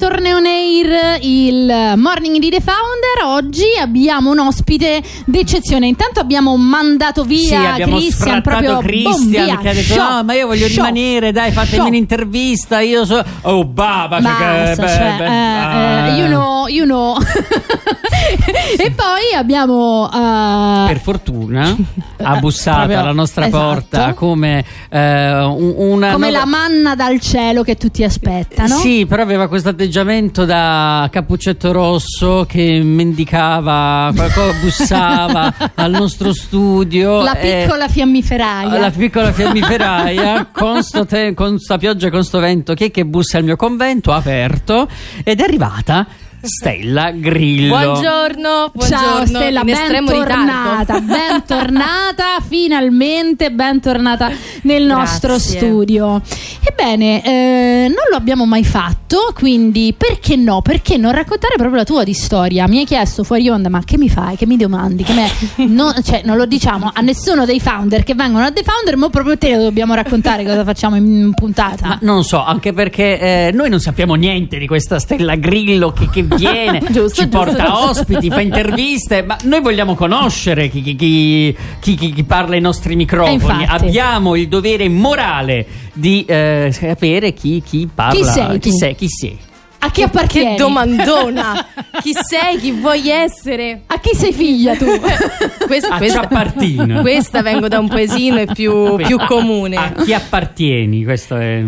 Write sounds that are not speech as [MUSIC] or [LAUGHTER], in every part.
ritorna on air il morning di The Founder. Oggi abbiamo un ospite d'eccezione. Intanto abbiamo mandato via sì, abbiamo Christian proprio Christian via. che ha detto: Show. No, ma io voglio Show. rimanere, dai, fatemi Show. un'intervista. Io so. Oh, baba, cioè, Basta, beh, cioè, beh, eh, ah. eh, you know, you know. [LAUGHS] e poi abbiamo eh, Per fortuna ha bussato proprio, alla nostra esatto. porta come un- una. come nuova- la manna dal cielo che tutti aspettano. Sì, però aveva questo atteggiamento da cappuccetto rosso che mendicava, qualcosa bussava [LAUGHS] al nostro studio. La e- piccola fiammiferaia. La piccola fiammiferaia [LAUGHS] con, sto te- con sta pioggia e con sto vento. Chi è che bussa al mio convento? Aperto ed è arrivata Stella Grillo. Buongiorno, buongiorno. Ciao Stella, bentornata, bentornata, [LAUGHS] finalmente bentornata nel nostro Grazie. studio. Ebbene, eh, non lo abbiamo mai fatto, quindi perché no? Perché non raccontare proprio la tua di storia? Mi hai chiesto fuori onda, ma che mi fai? Che mi domandi? Che me- [LAUGHS] no- cioè, non lo diciamo a nessuno dei founder che vengono a The Founder, ma proprio te lo dobbiamo raccontare cosa facciamo in puntata. Ma non so, anche perché eh, noi non sappiamo niente di questa Stella Grillo che, che viene, [LAUGHS] Giusto, ci giusto, porta giusto. ospiti, fa interviste, ma noi vogliamo conoscere chi, chi- chi- chi- chi- chi parla ai nostri microfoni. Abbiamo il dovere morale di eh, sapere chi, chi parla. Chi sei Chi tu? sei? Chi sei? a chi appartieni? Che domandona! [LAUGHS] chi sei? Chi vuoi essere? A chi sei figlia tu? [LAUGHS] Questa, A questa, Ciappartina. questa vengo da un paesino e più, più comune. A chi appartieni? Questo è.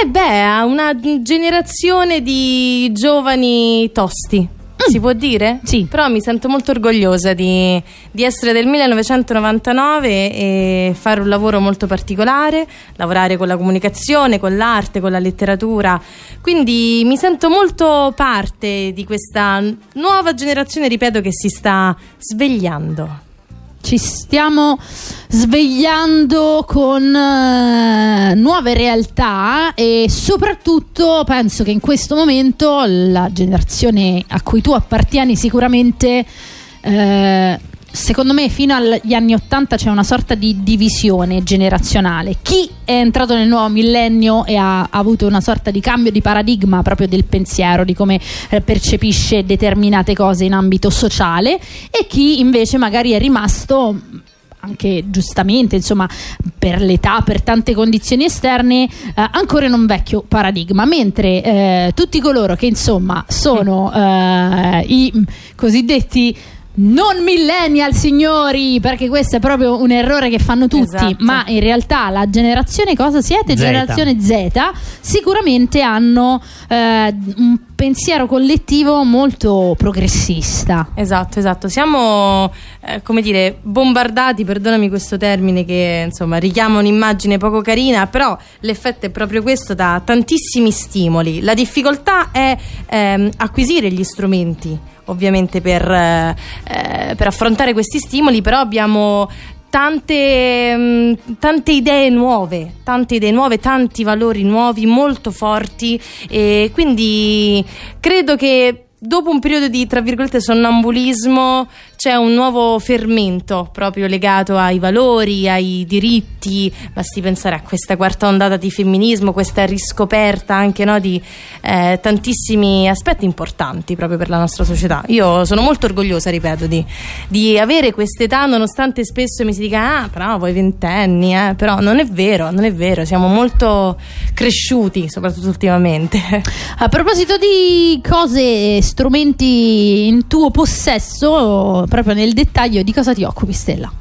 Eh beh, a una generazione di giovani tosti. Si può dire? Sì. Però mi sento molto orgogliosa di, di essere del 1999 e fare un lavoro molto particolare, lavorare con la comunicazione, con l'arte, con la letteratura. Quindi mi sento molto parte di questa nuova generazione, ripeto, che si sta svegliando. Ci stiamo svegliando con eh, nuove realtà e soprattutto penso che in questo momento la generazione a cui tu appartieni sicuramente eh, secondo me fino agli anni 80 c'è una sorta di divisione generazionale. Chi è entrato nel nuovo millennio e ha, avuto una sorta di cambio di paradigma proprio del pensiero, di come eh, percepisce determinate cose in ambito sociale e chi invece magari è rimasto anche giustamente, insomma, per l'età, per tante condizioni esterne, eh, ancora in un vecchio paradigma, mentre eh, tutti coloro che insomma sono eh, i mm, cosiddetti non millennial signori perché questo è proprio un errore che fanno tutti Esatto. ma in realtà la generazione cosa siete? Z. generazione Z sicuramente hanno eh, un pensiero collettivo molto progressista Esatto, esatto. Siamo, eh, come dire, bombardati, perdonami questo termine che insomma richiama un'immagine poco carina, però l'effetto è proprio questo da tantissimi stimoli. La difficoltà è ehm, acquisire gli strumenti, ovviamente, per, eh, eh, per affrontare questi stimoli, però abbiamo tante, mm, tante idee nuove, tante idee nuove, tanti valori nuovi, molto forti. E quindi credo che dopo un periodo di, tra virgolette, sonnambulismo c'è un nuovo fermento proprio legato ai valori, ai diritti, basti pensare a questa quarta ondata di femminismo, questa riscoperta anche no, di eh, tantissimi aspetti importanti proprio per la nostra società. Io sono molto orgogliosa, ripeto, di, di avere quest'età, nonostante spesso mi si dica, ah, però voi ventenni, eh", però non è vero, non è vero, siamo molto cresciuti, soprattutto ultimamente. A proposito di cose, strumenti in tuo possesso, proprio nel dettaglio, di cosa ti occupi, Stella?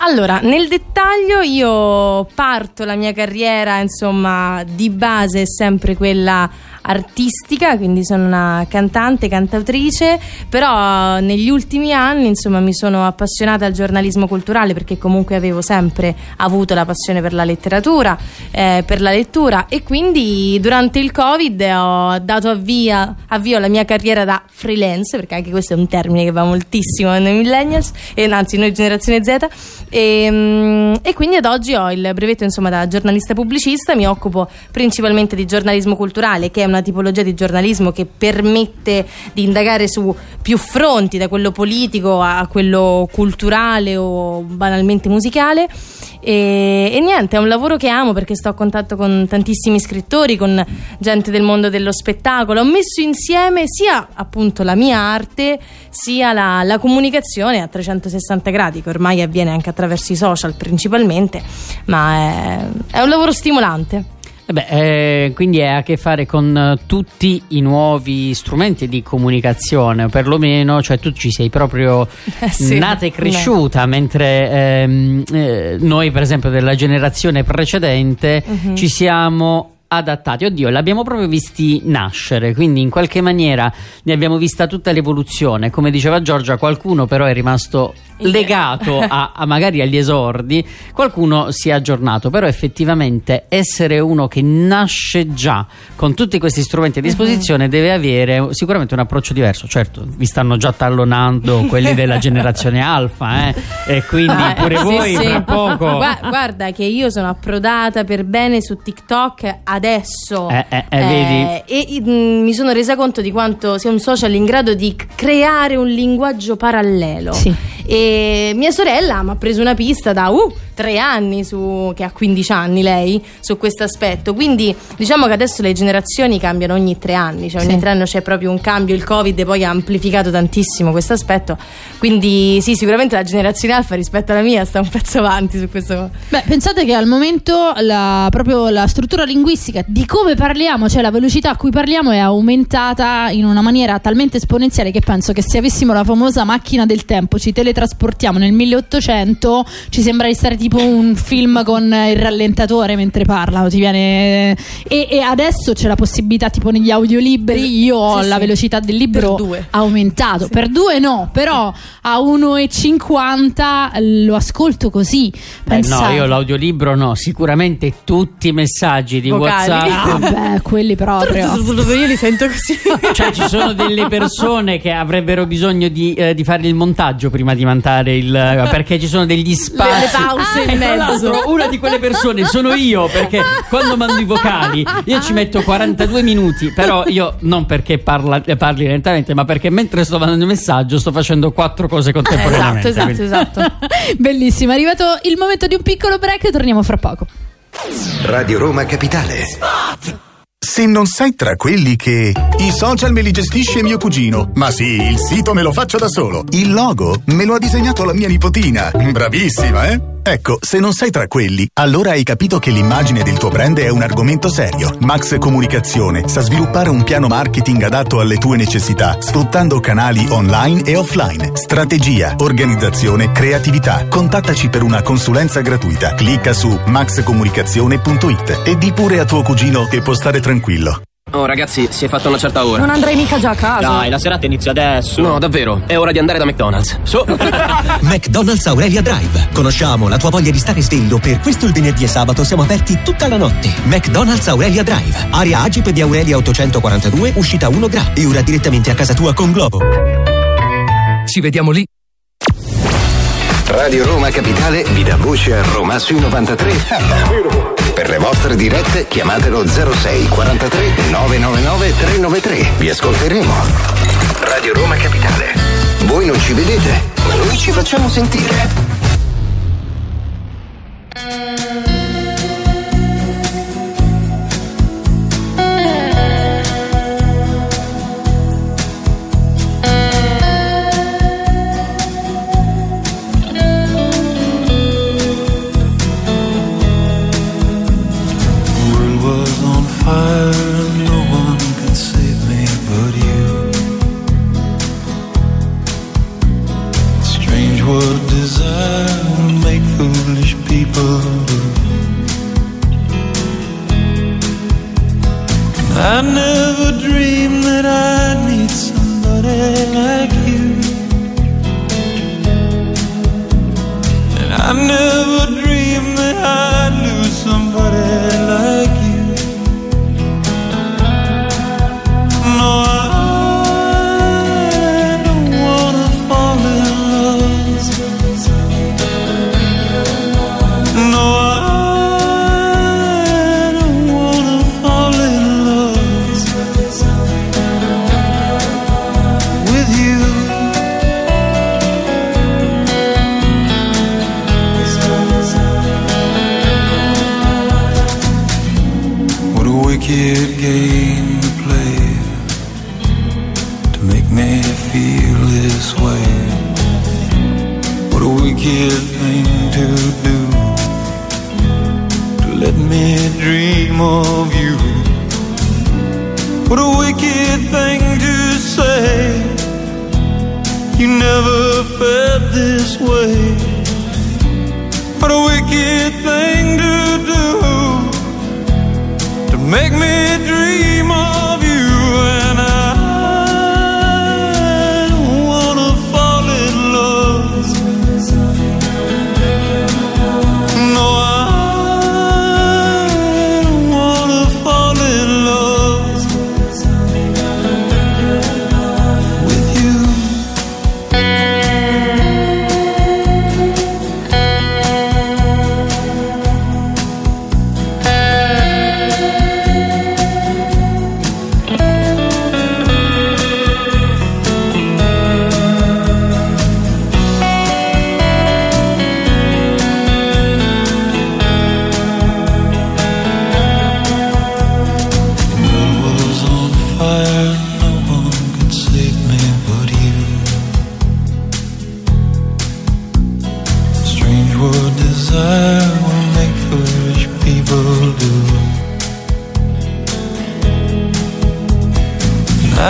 Allora, nel dettaglio io parto la mia carriera, insomma, di base sempre quella artistica, quindi sono una cantante, cantautrice, però negli ultimi anni, insomma, mi sono appassionata al giornalismo culturale perché comunque avevo sempre avuto la passione per la letteratura, eh, per la lettura e quindi durante il Covid ho dato avvia, avvio alla mia carriera da freelance, perché anche questo è un termine che va moltissimo noi millennials, e anzi noi generazione Z, e, mm, e quindi ad oggi ho il brevetto insomma da giornalista pubblicista, mi occupo principalmente di giornalismo culturale, che è una una tipologia di giornalismo che permette di indagare su più fronti, da quello politico a quello culturale o banalmente musicale. E, e, niente, è un lavoro che amo perché sto a contatto con tantissimi scrittori, con gente del mondo dello spettacolo. Ho messo insieme sia appunto la mia arte, sia la, la comunicazione a 360 gradi, che ormai avviene anche attraverso i social principalmente, ma è, è un lavoro stimolante. Eh beh, eh, quindi è a che fare con uh, tutti i nuovi strumenti di comunicazione, perlomeno, cioè tu ci sei proprio [LAUGHS] eh sì, nata e cresciuta, no. mentre ehm, eh, noi, per esempio, della generazione precedente uh-huh. ci siamo adattati. Oddio, l'abbiamo proprio visti nascere, quindi in qualche maniera ne abbiamo vista tutta l'evoluzione. Come diceva Giorgia, qualcuno però è rimasto legato a, a, magari agli esordi, qualcuno si è aggiornato, però effettivamente essere uno che nasce già con tutti questi strumenti a mhm. disposizione uh-huh. deve avere sicuramente un approccio diverso. Certo, vi stanno già tallonando quelli della generazione alfa, eh? e quindi ah, pure voi sì, tra poco. Guarda che io sono approdata per bene su TikTok adesso eh, eh, eh e mh, mm, mi sono resa conto di quanto sia un social in grado di creare un linguaggio parallelo. Sì. E mia sorella mi ha preso una pista da uh, tre anni, su, che ha 15 anni lei, su questo aspetto. Quindi diciamo che adesso le generazioni cambiano ogni tre anni, cioè ogni sì. tre anni c'è proprio un cambio. Il Covid poi ha amplificato tantissimo questo aspetto. Quindi sì, sicuramente la generazione alfa rispetto alla mia sta un pezzo avanti su questo. Beh, pensate che al momento la, proprio la struttura linguistica di come parliamo, cioè la velocità a cui parliamo è aumentata in una maniera talmente esponenziale che penso che se avessimo la famosa macchina del tempo ci teletrasportiamo trasportiamo. Nel 1800 ci sembra di stare tipo un film con il rallentatore mentre parla ti viene... e, e, adesso c'è la possibilità tipo negli audiolibri io ho sì, la sì. velocità del libro aumentato. Sì. per due no però a 1,50 lo ascolto così. Eh no io l'audiolibro no sicuramente tutti i messaggi di Vocali. whatsapp. Ah, beh quelli proprio. [LAUGHS] Io li sento così. [LAUGHS] Cioè ci sono delle persone che avrebbero bisogno di, eh, di fare il montaggio prima di mandare il perché ci sono degli spazi le, le pause ah, in mezzo una di quelle persone sono io perché quando mando i vocali io ci metto 42 minuti però io non perché parla, parli lentamente ma perché mentre sto mandando il messaggio sto facendo quattro cose contemporaneamente esatto esatto, esatto. [LAUGHS] bellissimo è arrivato il momento di un piccolo break e torniamo fra poco Radio Roma Capitale Spot. Se non sei tra quelli che... I social me li gestisce mio cugino. Ma sì, il sito me lo faccio da solo. Il logo me lo ha disegnato la mia nipotina. Bravissima, eh? Ecco, se non sei tra quelli, allora hai capito che l'immagine del tuo brand è un argomento serio. Max Comunicazione sa sviluppare un piano marketing adatto alle tue necessità, sfruttando canali online e offline. Strategia, organizzazione, creatività. Contattaci per una consulenza gratuita. Clicca su maxcomunicazione.it e di pure a tuo cugino che può stare tranquillo. Oh ragazzi, si è fatta una certa ora. Non andrei mica già a casa. Dai, la serata inizia adesso. No, davvero, è ora di andare da McDonald's. Su. [LAUGHS] McDonald's Aurelia Drive. Conosciamo la tua voglia di stare sveglio, per questo il venerdì e sabato siamo aperti tutta la notte. McDonald's Aurelia Drive. Area Agip di Aurelia 842, uscita 1 Gra. E ora direttamente a casa tua con Globo. Ci vediamo lì. Radio Roma Capitale vi dà voce a Roma sui 93. Per le vostre dirette chiamatelo 06 43 999 393. Vi ascolteremo. Radio Roma Capitale. Voi non ci vedete, ma noi ci facciamo sentire.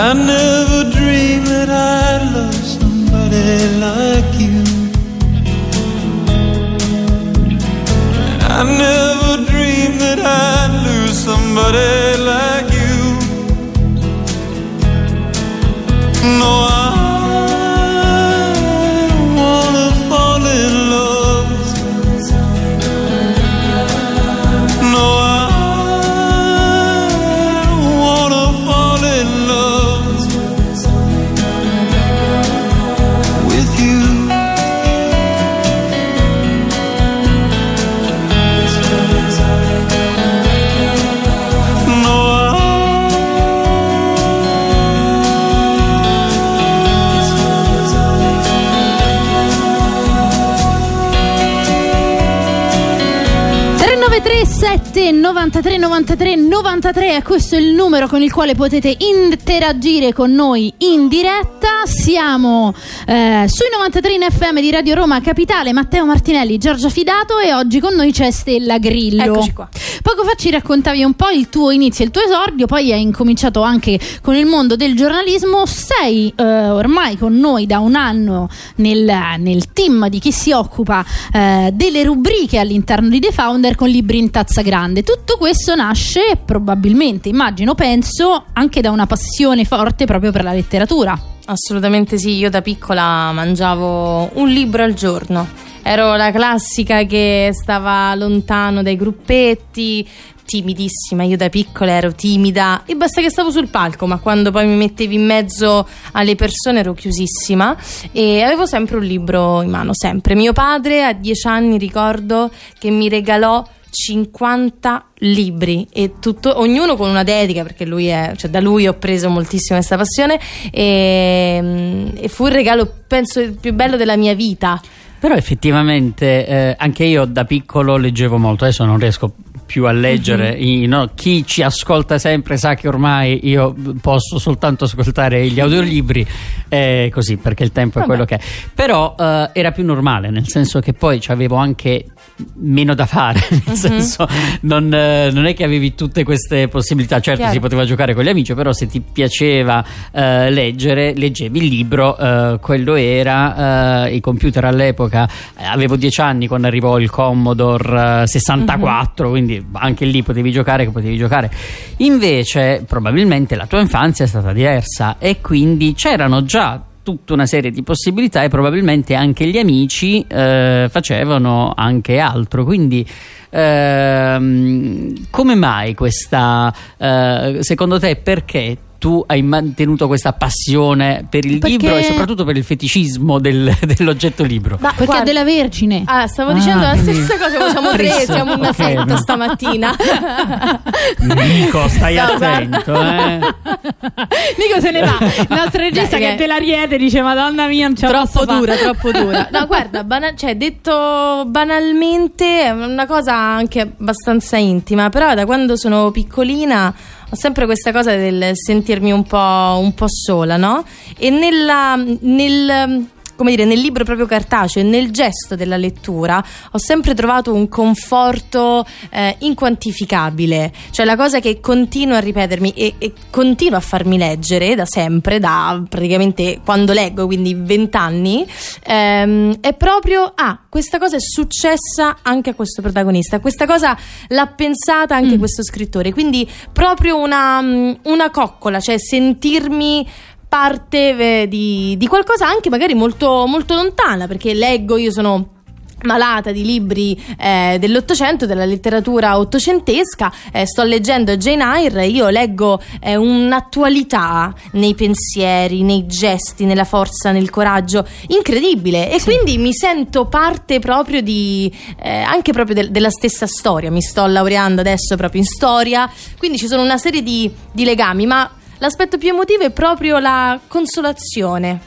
I never dreamed that I'd love somebody like you. I never dreamed that I'd lose somebody like you. No, I sette 93 93 93 e questo è il numero con il quale potete interagire con noi in diretta siamo eh, sui 93 in FM di Radio Roma Capitale Matteo Martinelli Giorgia Fidato e oggi con noi c'è Stella Grillo Eccoci qua. poco fa ci raccontavi un po' il tuo inizio il tuo esordio poi hai incominciato anche con il mondo del giornalismo sei eh, ormai con noi da un anno nel, nel team di chi si occupa eh, delle rubriche all'interno di The Founder con libri in tazza grande. Tutto questo nasce probabilmente, immagino, penso, anche da una passione forte proprio per la letteratura. Assolutamente sì, io da piccola mangiavo un libro al giorno. Ero la classica che stava lontano dai gruppetti, timidissima. Io da piccola ero timida e basta che stavo sul palco, ma quando poi mi mettevi in mezzo alle persone ero chiusissima e avevo sempre un libro in mano, sempre. Mio padre a dieci anni ricordo che mi regalò 50 libri e tutto, ognuno con una dedica perché lui è, cioè da lui ho preso moltissimo questa passione e, e fu il regalo penso il più bello della mia vita. Però effettivamente eh, anche io da piccolo leggevo molto, adesso non riesco più a leggere. Mhm. I- no, chi ci ascolta sempre sa che ormai io posso soltanto ascoltare gli audiolibri, eh, così perché il tempo è Vabbè. quello che è. Però eh, era più normale, nel senso che poi avevo anche meno da fare, [LAUGHS] nel Mhm. senso non, eh, non è che avevi tutte queste possibilità, certo Chiaro. si poteva giocare con gli amici, però se ti piaceva eh, leggere, leggevi il libro, eh, quello era eh, i computer all'epoca, avevo 10 anni quando arrivò il Commodore eh, 64, quindi anche lì potevi giocare, potevi giocare. Invece probabilmente la tua infanzia è stata diversa e quindi c'erano già tutta una serie di possibilità e probabilmente anche gli amici eh, facevano anche altro quindi ehm, come mai questa eh, secondo te perché tu hai mantenuto questa passione per il Perché- libro e soprattutto per il feticismo del- [LAUGHS] dell'oggetto libro Ma Perché guarda- è della Vergine. Ah, stavo Ah, dicendo la quindi- stessa cosa, siamo tre, siamo una Ok, fetta no. stamattina. [LAUGHS] Nico stai No, attento eh. Nico se ne va. Il nostro regista Dai, che che- te la riede dice Madonna mia, non la troppo posso fare." dura, troppo dura. [LAUGHS] No, guarda, bana- cioè, detto banalmente, è una cosa anche abbastanza intima, però da quando sono piccolina ho sempre questa cosa del sentirmi un po', un po' sola, no? E nella, nel, come dire, nel libro proprio cartaceo e nel gesto della lettura ho sempre trovato un conforto eh, inquantificabile, cioè la cosa che continua a ripetermi e, e continua a farmi leggere da sempre, da praticamente quando leggo, quindi vent'anni, ehm, è proprio, ah, questa cosa è successa anche a questo protagonista, questa cosa l'ha pensata anche mm. questo scrittore, quindi proprio una, una coccola, cioè sentirmi parte eh, di, di, qualcosa anche magari molto, molto lontana, perché leggo, io sono malata di libri eh, dell'Ottocento, della letteratura ottocentesca, eh, sto leggendo Jane Eyre, io leggo eh, un'attualità nei pensieri, nei gesti, nella forza, nel coraggio incredibile. E sì. quindi mi sento parte proprio di eh, anche proprio de- della stessa storia, mi sto laureando adesso proprio in storia, quindi ci sono una serie di, di legami, ma L'aspetto più emotivo è proprio la consolazione.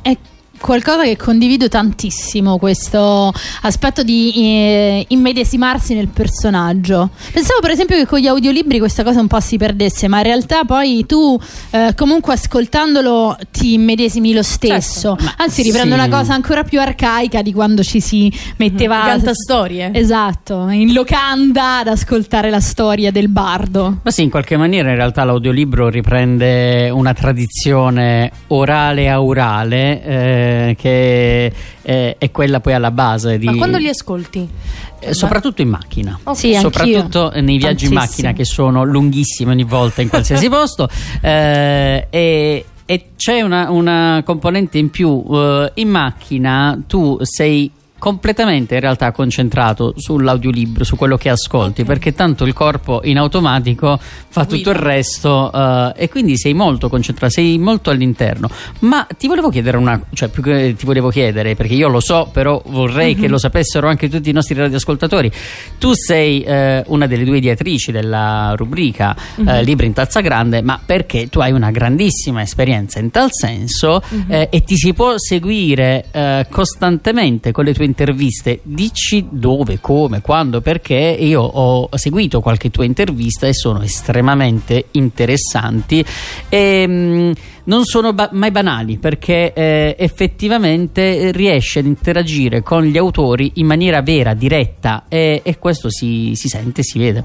È qualcosa che condivido tantissimo questo aspetto di eh, immedesimarsi nel personaggio. Pensavo per esempio che con gli audiolibri questa cosa un po' si perdesse ma in realtà poi tu eh, comunque ascoltandolo ti immedesimi lo stesso. Certo. anzi riprendo sì. una cosa ancora più arcaica di quando ci si metteva canta storie. Esatto in locanda ad ascoltare la storia del bardo. Ma sì in qualche maniera in realtà l'audiolibro riprende una tradizione orale a orale eh, che eh, è quella poi alla base. Di... Ma quando li ascolti? Eh, soprattutto in macchina, okay. sì, soprattutto nei viaggi Tantissimo. in macchina che sono lunghissimi ogni volta in qualsiasi [LAUGHS] posto. Eh, e, e c'è una, una, componente in più. Uh, in macchina tu sei completamente in realtà concentrato sull'audiolibro, su quello che ascolti, perché tanto il corpo in automatico fa tutto il resto uh, e quindi sei molto concentrato, sei molto all'interno. Ma ti volevo chiedere una, cioè più che ti volevo chiedere, perché io lo so, però vorrei mm-hmm. che lo sapessero anche tutti i nostri radioascoltatori. Tu sei uh, una delle due ideatrici della rubrica mm-hmm. uh, Libri in tazza grande, ma perché tu hai una grandissima esperienza in tal senso mm-hmm. e ti si può seguire costantemente con le tue interviste, dici dove, come, quando, perché. Io ho seguito qualche tua intervista e sono estremamente interessanti. E mh, mm, non sono ba mai banali perché eh, effettivamente riesce ad interagire con gli autori in maniera vera, diretta e, e questo si, si sente, si vede.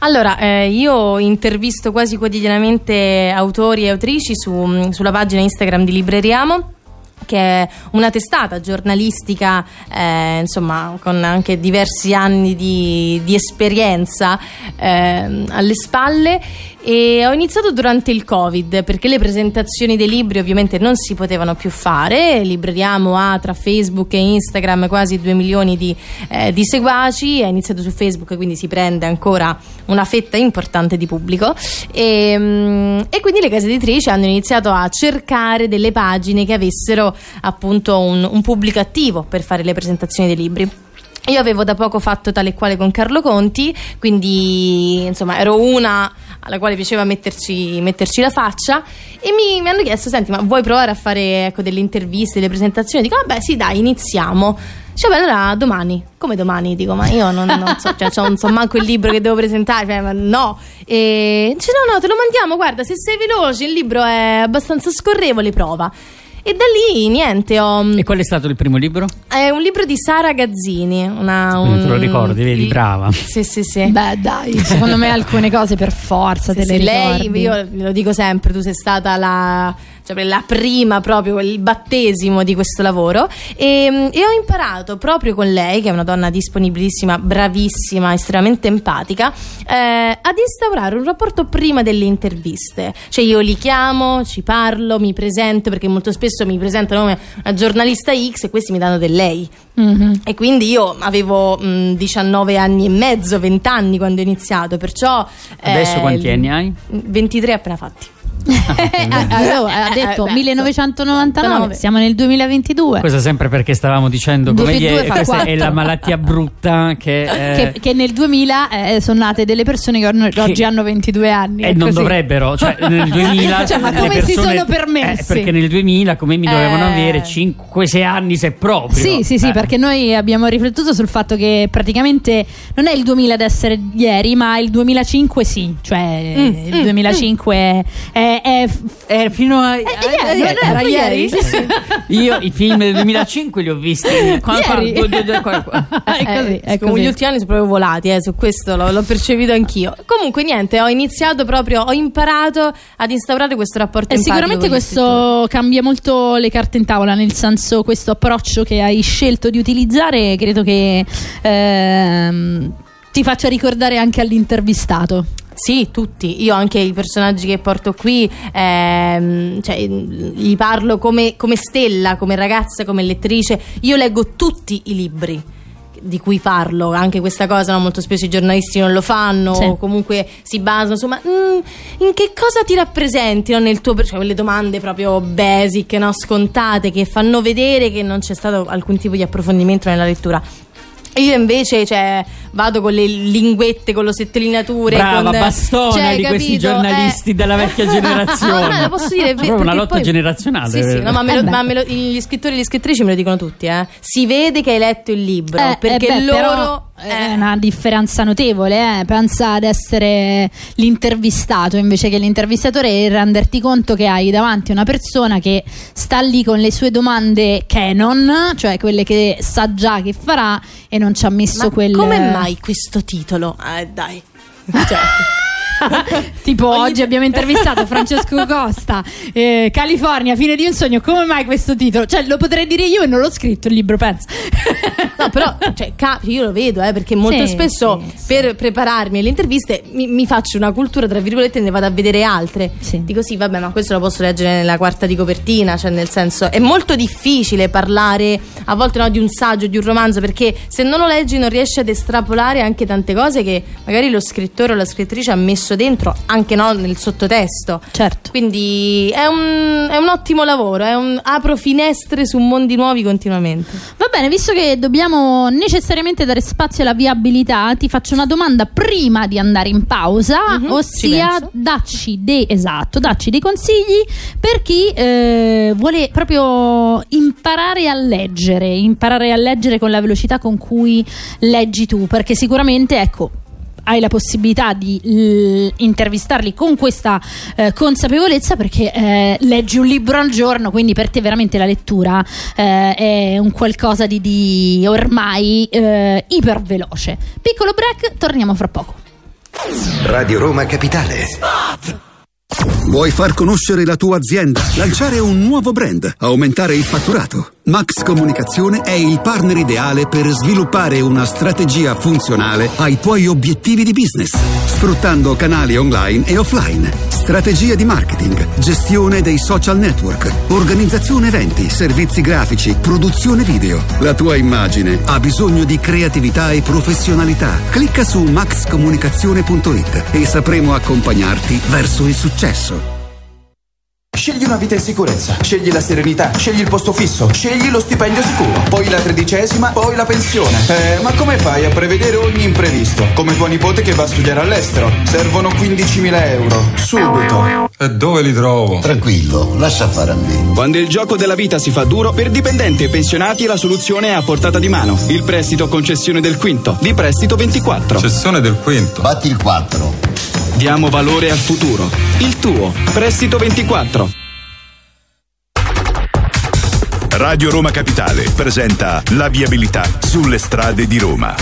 Allora, eh, io intervisto quasi quotidianamente autori e autrici su, sulla pagina Instagram di Libreriamo che è una testata giornalistica, eh, insomma, con anche diversi anni di, di esperienza eh, alle spalle e ho iniziato durante il Covid perché le presentazioni dei libri ovviamente non si potevano più fare. Libreriamo ha tra Facebook e Instagram quasi 2 milioni di, eh, di seguaci. È iniziato su Facebook, quindi si prende ancora una fetta importante di pubblico. E, mm, e quindi le case editrici hanno iniziato a cercare delle pagine che avessero appunto un, un pubblico attivo per fare le presentazioni dei libri. Io avevo da poco fatto tale e quale con Carlo Conti, quindi insomma ero una alla quale piaceva metterci, metterci la faccia e mi, mi, hanno chiesto, senti ma vuoi provare a fare ecco, delle interviste, delle presentazioni? Dico, vabbè sì dai, iniziamo. Cioè, beh, allora domani, come domani? Dico, ma io non, non so, cioè, non so manco il libro che devo presentare, cioè, ma no. E dice, no, no, te lo mandiamo, guarda, se sei veloce, il libro è abbastanza scorrevole, prova. E da lì niente. Ho... E qual è stato il primo libro? È un libro di Sara Gazzini. Una, un... te lo ricordi, vedi, brava. Sì, sì, sì. Beh, dai, secondo me alcune cose per forza sì, te le sì, ricordi. Lei, io lo dico sempre, tu sei stata la cioè la prima proprio il battesimo di questo lavoro e, e, ho imparato proprio con lei che è una donna disponibilissima bravissima estremamente empatica eh, ad instaurare un rapporto prima delle interviste cioè io li chiamo ci parlo mi presento perché molto spesso mi presentano come una giornalista X e questi mi danno del lei mm-hmm. e quindi io avevo mh, 19 anni e mezzo 20 anni quando ho iniziato perciò adesso eh, quanti anni hai? 23 appena fatti ha detto eh, 1999, siamo nel 2022. Questo sempre perché stavamo dicendo come ieri, questa è la malattia brutta che, eh, che, che nel 2000 eh, sono nate delle persone che, che oggi hanno 22 anni. E non dovrebbero, cioè nel [LAUGHS] 2000 cioè, ma come persone, si sono permessi? Eh, perché nel 2000 come mi dovevano eh. avere 5-6 anni se proprio. Sì, sì, sì, perché noi abbiamo riflettuto sul fatto che praticamente non è il 2000 ad essere ieri, ma il 2005 sì, cioè mm, il 2005 mm. è è, è, è fino a, è, a, ieri, a, era ieri. ieri? Sì, sì. [LAUGHS] Io i film del 2005 li ho visti. Qua, ieri. Qua, qua, [LAUGHS] è così, è così. Gli ultimi anni sono proprio volati, eh, su questo l'ho, l'ho, percepito anch'io. Comunque, niente, ho iniziato proprio, ho imparato ad instaurare questo rapporto. E sicuramente questo cambia molto le carte in tavola, nel senso, questo approccio che hai scelto di utilizzare, credo che ehm, ti faccia ricordare anche all'intervistato. Sì, tutti. Io anche i personaggi che porto qui, ehm, cioè, gli parlo come, come stella, come ragazza, come lettrice. Io leggo tutti i libri di cui parlo, anche questa cosa no? molto spesso i giornalisti non lo fanno sì. o comunque si basano insomma mm, in che cosa ti rappresenti no? nel tuo cioè quelle domande proprio basic, no? scontate che fanno vedere che non c'è stato alcun tipo di approfondimento nella lettura io invece cioè, vado con le linguette, con le sottolineature. Brava, con, bastone cioè, di capito? questi giornalisti eh. della vecchia [LAUGHS] generazione. no, lo posso dire. È una lotta poi... generazionale. Sì, sì, no, ma, lo, ma lo, gli scrittori e le scrittrici me lo dicono tutti. Eh. Si vede che hai letto il libro. Eh, perché eh beh, loro. È una differenza notevole. Eh. Pensa ad essere l'intervistato invece che l'intervistatore e renderti conto che hai davanti una persona che sta lì con le sue domande canon, cioè quelle che sa già che farà e non ci ha messo ma quel. Come mai questo titolo? Eh, dai. [LAUGHS] Cioè. [LAUGHS] tipo Ogni... oggi abbiamo [LAUGHS] intervistato Francesco Costa eh, California, fine di un sogno come mai questo titolo? cioè lo potrei dire io e non l'ho scritto il libro penso no però cioè, io lo vedo eh, perché molto sì, spesso sì, per sì. prepararmi alle interviste mi, mi, faccio una cultura tra virgolette e ne vado a vedere altre dico sì vabbè ma questo lo posso leggere nella quarta di copertina cioè nel senso è molto difficile parlare a volte no, di un saggio di un romanzo perché se non lo leggi non riesci ad estrapolare anche tante cose che magari lo scrittore o la scrittrice ha messo messo dentro anche no, nel sottotesto. Certo. Quindi è un, è un ottimo lavoro, è un, apro finestre su mondi nuovi continuamente. Va bene, visto che dobbiamo necessariamente dare spazio alla viabilità, ti faccio una domanda prima di andare in pausa, uh-huh, ossia dacci, de, esatto, dacci dei consigli per chi eh, vuole proprio imparare a leggere, imparare a leggere con la velocità con cui leggi tu, perché sicuramente, ecco, hai la possibilità di l- intervistarli con questa eh, consapevolezza perché eh, leggi un libro al giorno, quindi per te veramente la lettura eh, è un qualcosa di, di ormai eh, iperveloce. Piccolo break, torniamo fra poco. Radio Roma Capitale. Spot! Vuoi far conoscere la tua azienda? Lanciare un nuovo brand? Aumentare il fatturato? Max Comunicazione è il partner ideale per sviluppare una strategia funzionale ai tuoi obiettivi di business, sfruttando canali online e offline, strategie di marketing, gestione dei social network, organizzazione eventi, servizi grafici, produzione video. La tua immagine ha bisogno di creatività e professionalità. Clicca su maxcomunicazione.it e sapremo accompagnarti verso il successo. Una vita in sicurezza, scegli la serenità, scegli il posto fisso, scegli lo stipendio sicuro, poi la tredicesima, poi la pensione. Eh, ma come fai a prevedere ogni imprevisto? Come tua nipote che va a studiare all'estero. Servono 15.000 euro, subito. E dove li trovo? Tranquillo, lascia fare a me. Quando il gioco della vita si fa duro, per dipendenti e pensionati la soluzione è a portata di mano. Il prestito concessione del quinto, di prestito 24. Cessione del quinto. Batti il 4. Diamo valore al futuro. Il tuo, prestito 24. Radio Roma Capitale presenta la viabilità sulle strade di Roma.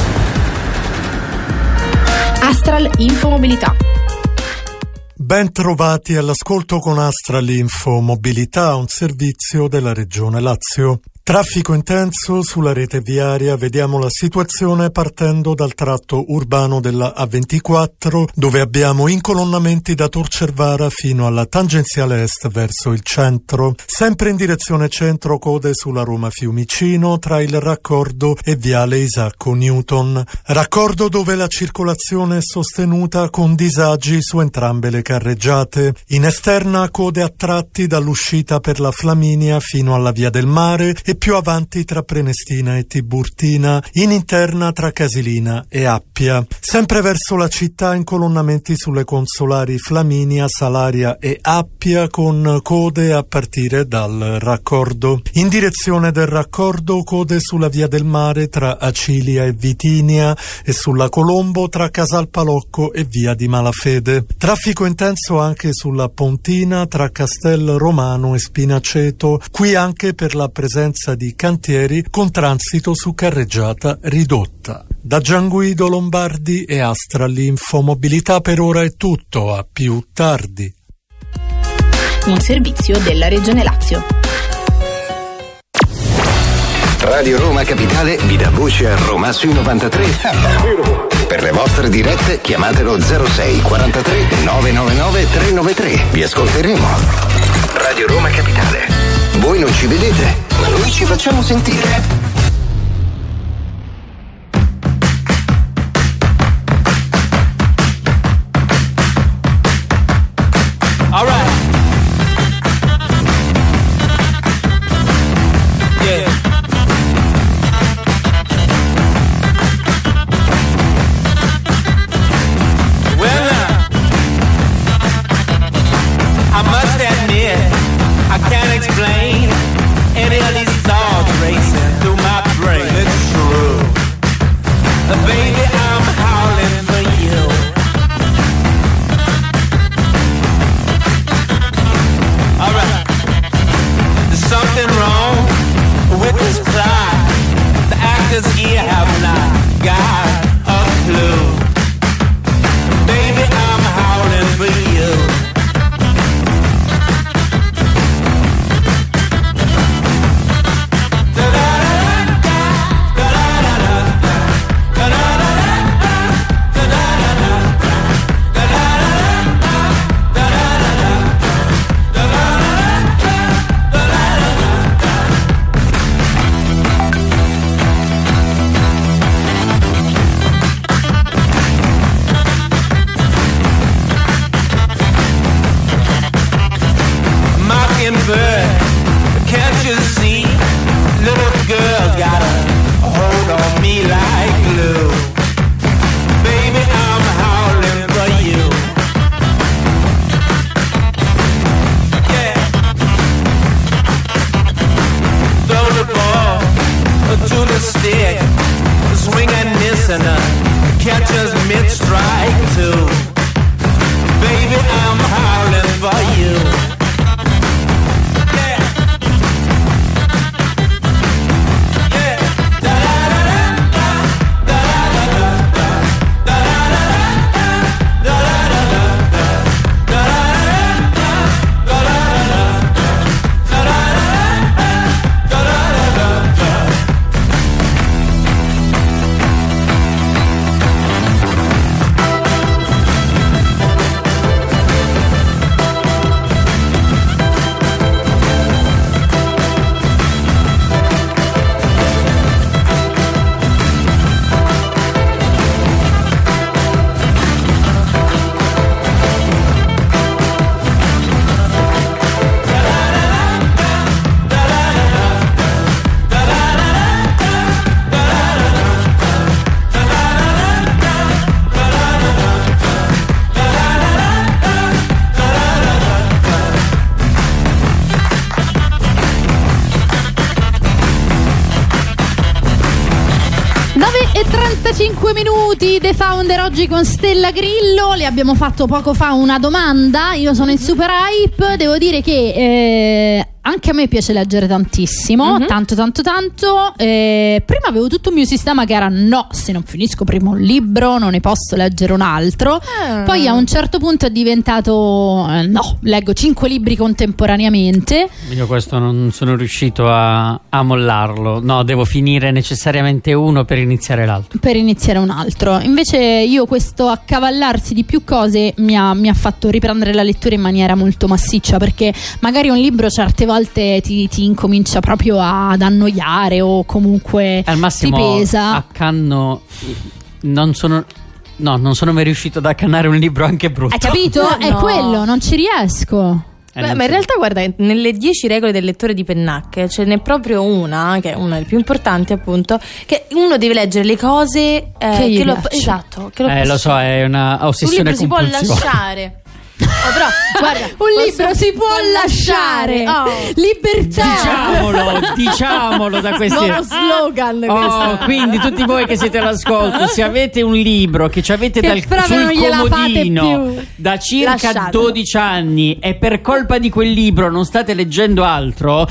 Astral Infomobilità. Ben trovati all'ascolto con Astral Info Mobilità, un servizio della Regione Lazio. Traffico intenso sulla rete viaria, vediamo la situazione partendo dal tratto urbano della A24 dove abbiamo incolonnamenti da Torcervara fino alla tangenziale est verso il centro, sempre in direzione centro code sulla Roma Fiumicino tra il raccordo e viale Isacco Newton, raccordo dove la circolazione è sostenuta con disagi su entrambe le carreggiate, in esterna code a tratti dall'uscita per la Flaminia fino alla via del mare e più avanti tra Prenestina e Tiburtina, in interna tra Casilina e Appia. Sempre verso la città incolonnamenti sulle consolari Flaminia, Salaria e Appia con code a partire dal raccordo. In direzione del raccordo code sulla via del mare tra Acilia e Vitinia e sulla Colombo tra Casalpalocco e via di Malafede. Traffico intenso anche sulla Pontina tra Castel Romano e Spinaceto, qui anche per la presenza di cantieri con transito su carreggiata ridotta. Da Gianguido Lombardi e Astra l'Infomobilità per ora è tutto, a più tardi. Un servizio della Regione Lazio. Radio Roma Capitale vi dà voce a Roma sui 93 FM. Per le vostre dirette chiamatelo 06 43 999 393. Vi ascolteremo. Radio Roma Capitale. Voi non ci vedete, ma noi ci facciamo sentire. Founder oggi con Stella Grillo. Le abbiamo fatto poco fa una domanda. Io sono in super hype. Devo dire che eh, anche a me piace leggere tantissimo, Mhm. tanto tanto tanto. Eh, prima avevo tutto un mio sistema che era no, se non finisco prima un libro non ne posso leggere un altro. Ah. Poi a un certo punto è diventato eh, no, leggo cinque libri contemporaneamente. Io questo non sono riuscito a, a mollarlo. No, devo finire necessariamente uno per iniziare l'altro. per iniziare un altro. Invece io questo accavallarsi di più cose mi ha, mi ha fatto riprendere la lettura in maniera molto massiccia perché magari un libro certe volte ti, ti incomincia proprio ad annoiare o comunque Al ti massimo pesa. accanno non sono No, non sono mai riuscito ad accannare un libro anche brutto. Hai capito? [LAUGHS] È No. quello, non ci riesco. E Beh, ma in realtà, guarda, nelle 10 regole del lettore di pennacche ce n'è proprio una, che è una delle più importanti, appunto, che uno deve leggere le cose eh, Che che lo, esatto, che lo Eh, lo so, è una Un ossessione libro si può compulsiva. lasciare. Oh, però, guarda, [LAUGHS] Un posso- libro si può lasciare. Oh. Libertà. Diciamolo, [LAUGHS] diciamolo da questi Nuovo slogan Oh, quindi tutti voi che siete all'ascolto, se avete un libro che ci avete Che dal, sul comodino da circa Lasciatelo. 12 anni e per colpa di quel libro non state leggendo altro,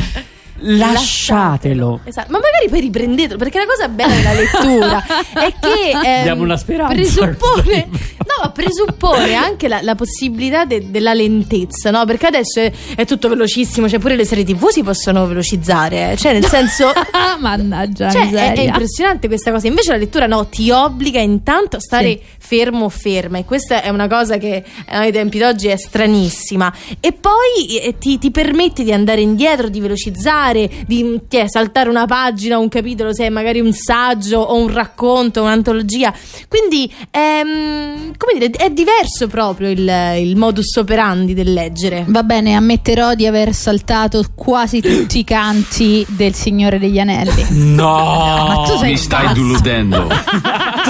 lasciatelo. Esatto, ma magari poi riprendetelo perché la cosa bella della lettura [LAUGHS] è che ehm, Diamo una speranza presuppone, [LAUGHS] no, presuppone anche la, la possibilità de- della lentezza, no? Perché adesso è, è tutto velocissimo, cioè pure le serie TV si possono velocizzare, eh. cioè nel senso [LAUGHS] Mannaggia, Cioè, è, è impressionante questa cosa. Invece la lettura no, ti obbliga intanto a stare Sì. Fermo o ferma. E questa è una cosa che eh, ai tempi d'oggi è stranissima. E poi eh, ti, ti permette di andare indietro, di velocizzare, di ti è, saltare una pagina, un capitolo, se è magari un saggio o un racconto, un'antologia. Quindi ehm, come dire, è diverso proprio il, il modus operandi del leggere. Va bene, ammetterò di aver saltato quasi tutti i canti del Signore degli Anelli. No, Ma tu sei Mi stai pazzo. deludendo. [LAUGHS]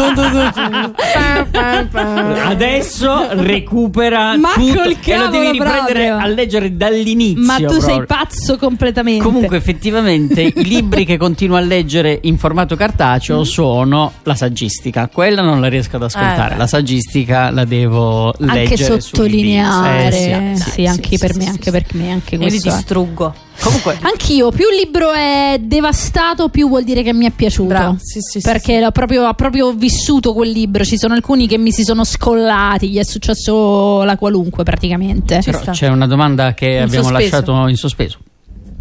Adesso recupera Ma tutto col e lo devi riprendere proprio. a leggere dall'inizio. Ma tu sei proprio. pazzo completamente. Comunque, effettivamente, i libri che continuo a leggere in formato cartaceo sono la saggistica. Quella non la riesco ad ascoltare. Eh, la saggistica la devo anche leggere. sottolineare. sui libri. Eh, sì, sì, anche sì, per sì, me, sì, anche sì. per me, anche Io li questo. è. distruggo. Comunque, Anch'io, più il libro è devastato, più vuol dire che mi è piaciuto. Bravo, sì, sì, sì, perché l'ho proprio, ho proprio vissuto quel libro. Ci sono alcuni che mi si sono scollati, gli è successo la qualunque praticamente. Ci però sta. c'è una domanda che In abbiamo sospeso. lasciato in sospeso.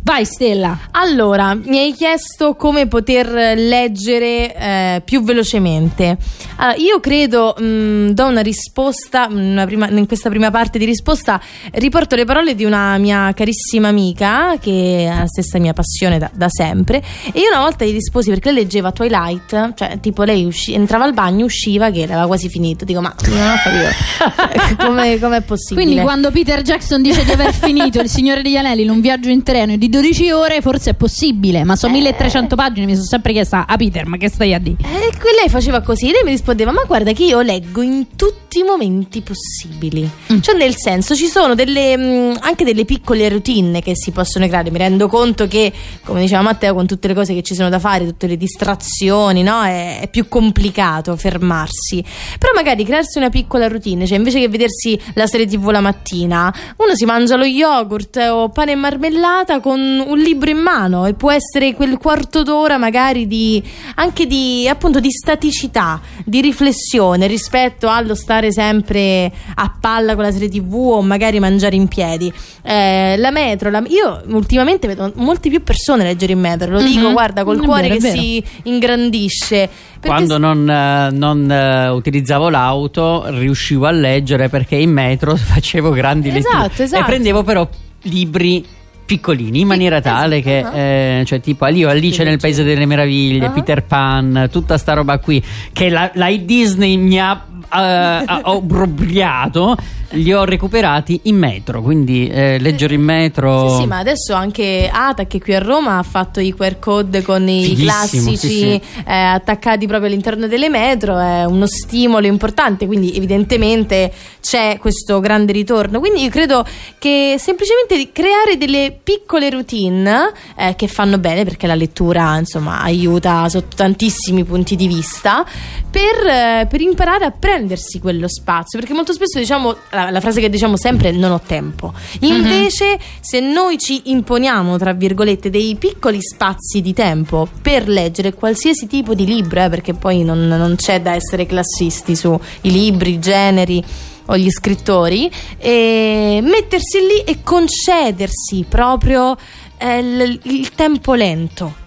Vai, Stella. Allora, mi hai chiesto come poter leggere eh, più velocemente. Allora, io credo, mh, do una risposta, una prima- in questa prima parte di risposta riporto le parole di una mia carissima amica che ha la stessa mia passione da, da sempre e io una volta gli risposi perché lei leggeva Twilight, cioè tipo lei usci- entrava al bagno, usciva che l'aveva quasi finito, dico ma non ho capito [LAUGHS] come com'è possibile. Quindi, quando Peter Jackson dice di aver finito Il Signore degli Anelli in un viaggio in treno di 12 ore, forse è possibile. Ma sono 1300 pagine. Mi sono sempre chiesta, a Peter, ma che stai a dire? E que- lei faceva così, lei mi rispondeva: Ma guarda, che io leggo in tutti i momenti possibili. Cioè, nel senso, ci sono delle, mh, anche delle piccole routine che si possono creare. Mi rendo conto che, come diceva Matteo, con tutte le cose che ci sono da fare, tutte le distrazioni, no? È, è più complicato fermarsi. Però, magari crearsi una piccola routine, cioè invece che vedersi la serie TV la mattina, uno si mangia lo yogurt o pane e marmellata con un libro in mano e può essere quel quarto d'ora magari di anche di appunto di staticità, di riflessione rispetto allo stare sempre a palla con la serie TV o magari mangiare in piedi. Eh, la metro, la- io ultimamente vedo molte più persone leggere in metro, lo dico, Mhm. guarda, col È cuore vero, che si ingrandisce. Quando non, eh, non, eh, utilizzavo l'auto, riuscivo a leggere perché in metro [LAUGHS] facevo grandi Esatto, letture. esatto. E prendevo però libri piccolini in maniera tale che uh-huh. eh, cioè tipo io Alice nel Paese delle Meraviglie Ah. Peter Pan tutta sta roba qui che la, la Disney mi ha eh, ha obrobriato [LAUGHS] li ho recuperati in metro quindi eh, leggere in metro Sì, sì, ma adesso anche Ata che qui a Roma ha fatto i QR code con i Fighissimo, classici sì, sì. eh, attaccati proprio all'interno delle metro, è uno stimolo importante, quindi evidentemente c'è questo grande ritorno. Quindi io credo che semplicemente creare delle piccole routine eh, che fanno bene perché la lettura insomma aiuta sotto tantissimi punti di vista per, eh, per imparare a prendersi quello spazio, perché molto spesso diciamo la, la frase che diciamo sempre non ho tempo. Invece se noi ci imponiamo tra virgolette dei piccoli spazi di tempo per leggere qualsiasi tipo di libro, eh, perché poi non, non c'è da essere classisti sui libri, i generi o gli scrittori, e mettersi lì e concedersi proprio eh, l- il tempo lento.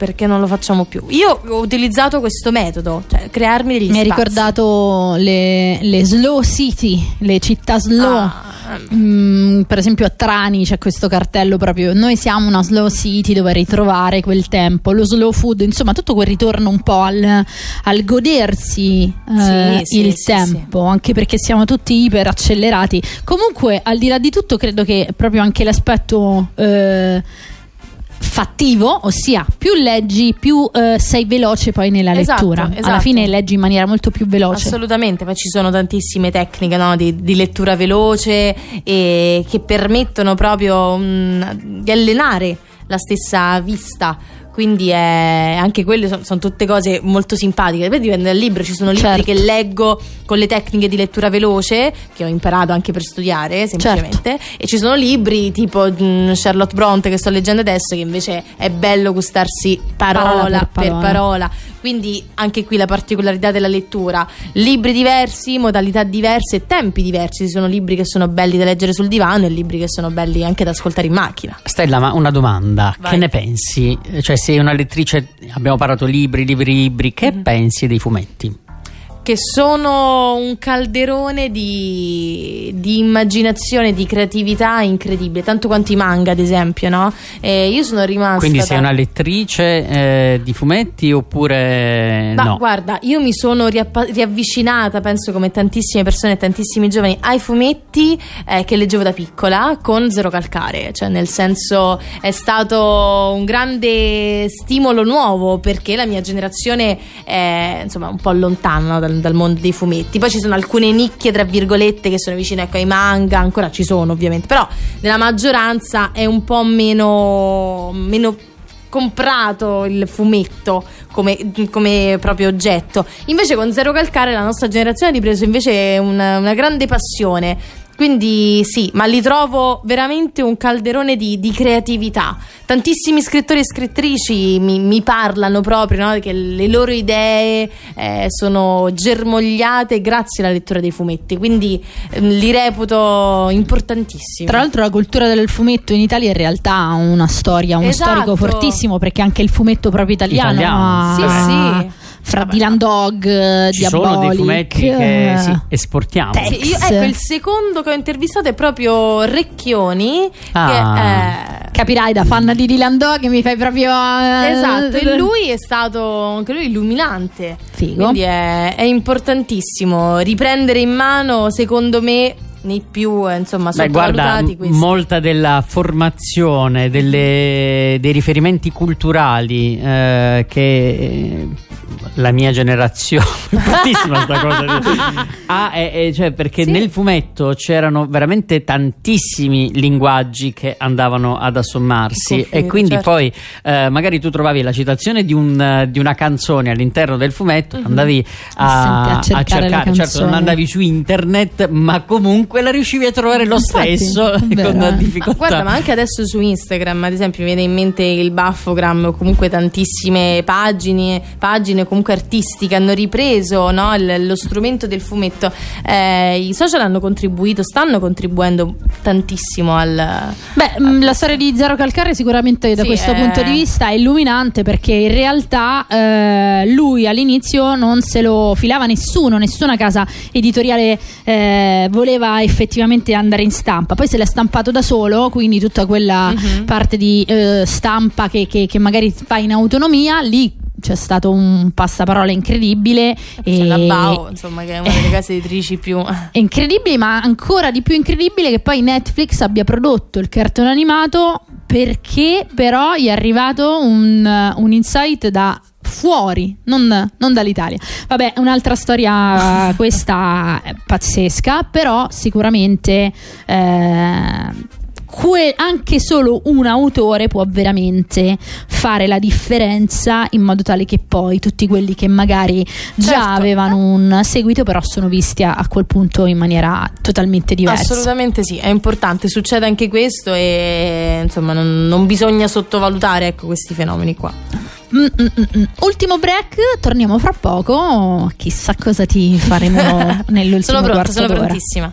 Perché non lo facciamo più. Io ho utilizzato questo metodo, cioè crearmi degli Mi hai spazi. ricordato le, le slow city, le città slow. Ah. Mm, per esempio a Trani c'è questo cartello proprio noi siamo una slow city dove ritrovare quel tempo lo slow food insomma tutto quel ritorno un po' al, al godersi eh, Sì, sì, il sì, tempo anche perché siamo tutti iper accelerati comunque al di là di tutto credo che proprio anche l'aspetto eh, fattivo, ossia più leggi, più eh, sei veloce poi nella Esatto, lettura. Alla esatto. fine leggi in maniera molto più veloce. Assolutamente, poi ci sono tantissime tecniche no, di, di lettura veloce che permettono proprio mm, di allenare la stessa vista. Quindi è, anche quelle sono tutte cose molto simpatiche. Poi dipende dal libro. Ci sono libri Certo. che leggo con le tecniche di lettura veloce, che ho imparato anche per studiare, semplicemente. Certo. E ci sono libri tipo mm, Charlotte Bronte che sto leggendo adesso, che invece è bello gustarsi parola, Parola per per parola. Quindi anche qui la particolarità della lettura. Libri diversi, modalità diverse e tempi diversi. Ci sono libri che sono belli da leggere sul divano e libri che sono belli anche da ascoltare in macchina. Stella, ma una domanda, Vai. che ne pensi? Cioè, sei una lettrice, abbiamo parlato libri, libri, libri, che Mm-hmm. pensi dei fumetti? Che sono un calderone di, di immaginazione, di creatività incredibile, tanto quanto i manga, ad esempio, no? E io sono rimasta. Quindi sei da- una lettrice eh, di fumetti oppure Ma no? guarda, io mi sono riappa- riavvicinata, penso come tantissime persone, tantissimi giovani, ai fumetti eh, che leggevo da piccola con zero calcare, cioè nel senso è stato un grande stimolo nuovo perché la mia generazione è insomma un po' lontana dal, dal mondo dei fumetti. Poi ci sono alcune nicchie, tra virgolette, che sono vicine ecco, ai manga, ancora ci sono ovviamente, però nella maggioranza è un po' meno, meno comprato il fumetto come, come proprio oggetto. Invece con Zero Calcare la nostra generazione ha ripreso invece una, una grande passione. Quindi sì, ma li trovo veramente un calderone di, di creatività. Tantissimi scrittori e scrittrici mi, mi parlano proprio no, che le loro idee eh, sono germogliate grazie alla lettura dei fumetti. Quindi ehm, li reputo importantissimi. Tra l'altro la cultura del fumetto in Italia in realtà ha una storia, uno Esatto. storico fortissimo perché anche il fumetto proprio italiano, Italiano, ha- Sì, sì. Fra Dylan Dog, eh, Ci sono Diabolic, dei fumetti che eh, sì, esportiamo. Tex. Sì, io- ecco, il secondo che ho intervistato è proprio Recchioni. Ah. Che, eh, Capirai da fan di Dylan Dog mi fai proprio eh, Esatto, e lui è stato anche lui illuminante. Figo. Quindi è, è importantissimo riprendere in mano, secondo me, nei più insomma Beh, guarda, questi. molta della formazione, delle- dei riferimenti culturali eh, che la mia generazione, [LAUGHS] bruttissima sta cosa, ha, è- è- cioè, perché Sì. nel fumetto c'erano veramente tantissimi linguaggi che andavano ad assommarsi Confido, e quindi certo. poi eh, magari tu trovavi la citazione di, un, eh, di una canzone all'interno del fumetto, andavi a, Senti, a cercare la certo non andavi su internet ma comunque la riuscivi a trovare lo Infatti, stesso [LAUGHS] vero, con eh. difficoltà. Guarda, ma anche adesso su Instagram, ad esempio, mi viene in mente il Baffogram o comunque tantissime pagine, pagine comunque artistiche hanno ripreso no, il- lo strumento del fumetto. Eh, I social hanno contribuito, stanno contribuendo tantissimo al. Beh, mh, la storia di Zero Calcare sicuramente da Sì, questo è- punto di vista è illuminante perché in realtà eh, lui all'inizio non se lo filava nessuno, nessuna casa editoriale eh, voleva effettivamente andare in stampa, poi se l'è stampato da solo, quindi tutta quella Mhm. parte di eh, stampa che, che- che magari fa in autonomia, lì c'è stato un passaparola incredibile. C'è e- la Bao, insomma, che è una delle case editrici più. [LAUGHS] incredibile, ma ancora di più incredibile che poi Netflix abbia prodotto il cartone animato perché però gli è arrivato un, un insight da fuori, non, non dall'Italia. Vabbè, un'altra storia questa pazzesca, però sicuramente eh, que- anche solo un autore può veramente fare la differenza in modo tale che poi tutti quelli che magari già Certo. avevano un seguito però sono visti a, a quel punto in maniera totalmente diversa. Assolutamente sì, è importante, succede anche questo e insomma non, non bisogna sottovalutare ecco, questi fenomeni qua. Mm, mm, mm, mm. Ultimo break, torniamo fra poco. Chissà cosa ti faremo [LAUGHS] nell'ultimo Sono pronta, sono d'ora. prontissima.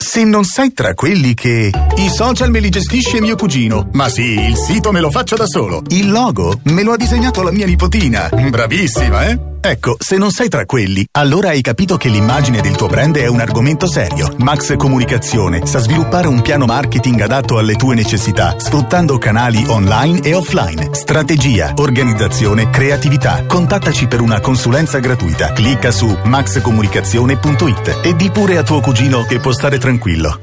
Se non sei tra quelli che i social me li gestisce mio cugino, ma sì, il sito me lo faccio da solo. Il logo me lo ha disegnato la mia nipotina. Bravissima, eh? Ecco, se non sei tra quelli, allora hai capito che l'immagine del tuo brand è un argomento serio. Max Comunicazione sa sviluppare un piano marketing adatto alle tue necessità, sfruttando canali online e offline. Strategia, organizzazione, creatività. Contattaci per una consulenza gratuita. Clicca su maxcomunicazione.it e di pure a tuo cugino che può stare tranquillo.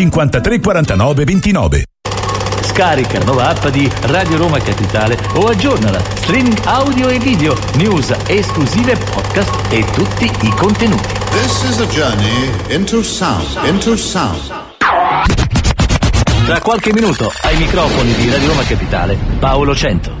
53 49 29. Scarica la nuova app di Radio Roma Capitale o aggiornala. Streaming audio e video, news esclusive, podcast e tutti i contenuti. This is a journey into sound. Into sound. Tra qualche minuto ai microfoni di Radio Roma Capitale, Paolo Cento.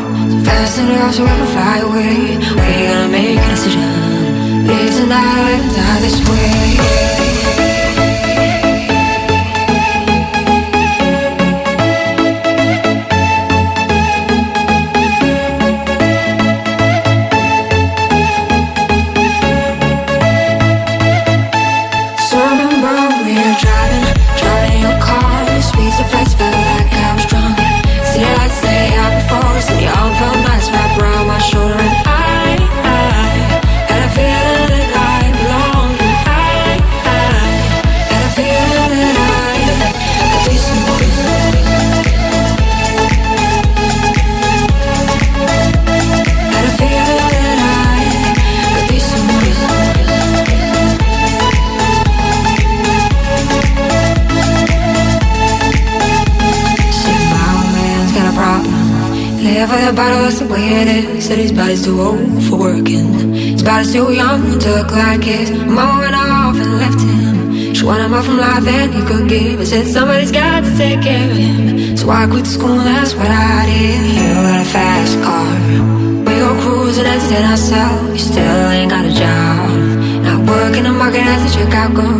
Fast enough so I fly away. We gonna make a decision. Live tonight die this way. Body's too old for working. His body's too young to look like his. Mom went off and left him. She wanted more from life than he could give. I said somebody's got to take care of him. So I quit school, that's what I did. You got a fast car. We go cruising, and entertain ourselves. You still ain't got a job. Not working the market as a Chicago.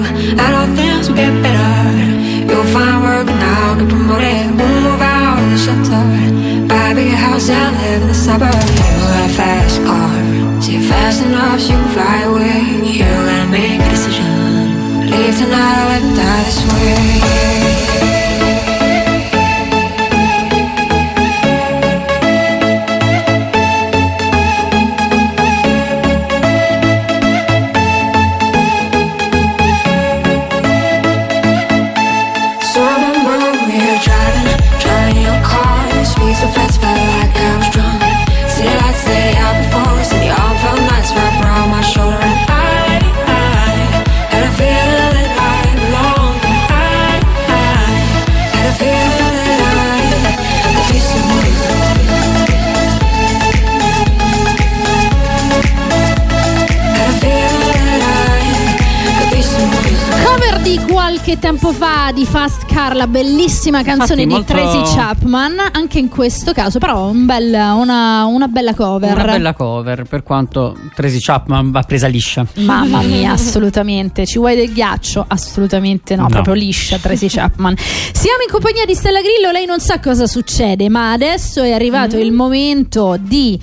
Tempo fa di Fast Car, la bellissima canzone Infatti, di molto- Tracy Chapman. Anche in questo caso, però, un bel- una, una bella cover. Una bella cover, per quanto Tracy Chapman va presa liscia. Mamma mia, assolutamente. Ci vuoi del ghiaccio? Assolutamente no, No. proprio liscia Tracy Chapman. Siamo in compagnia di Stella Grillo, lei non sa cosa succede, ma adesso è arrivato il momento di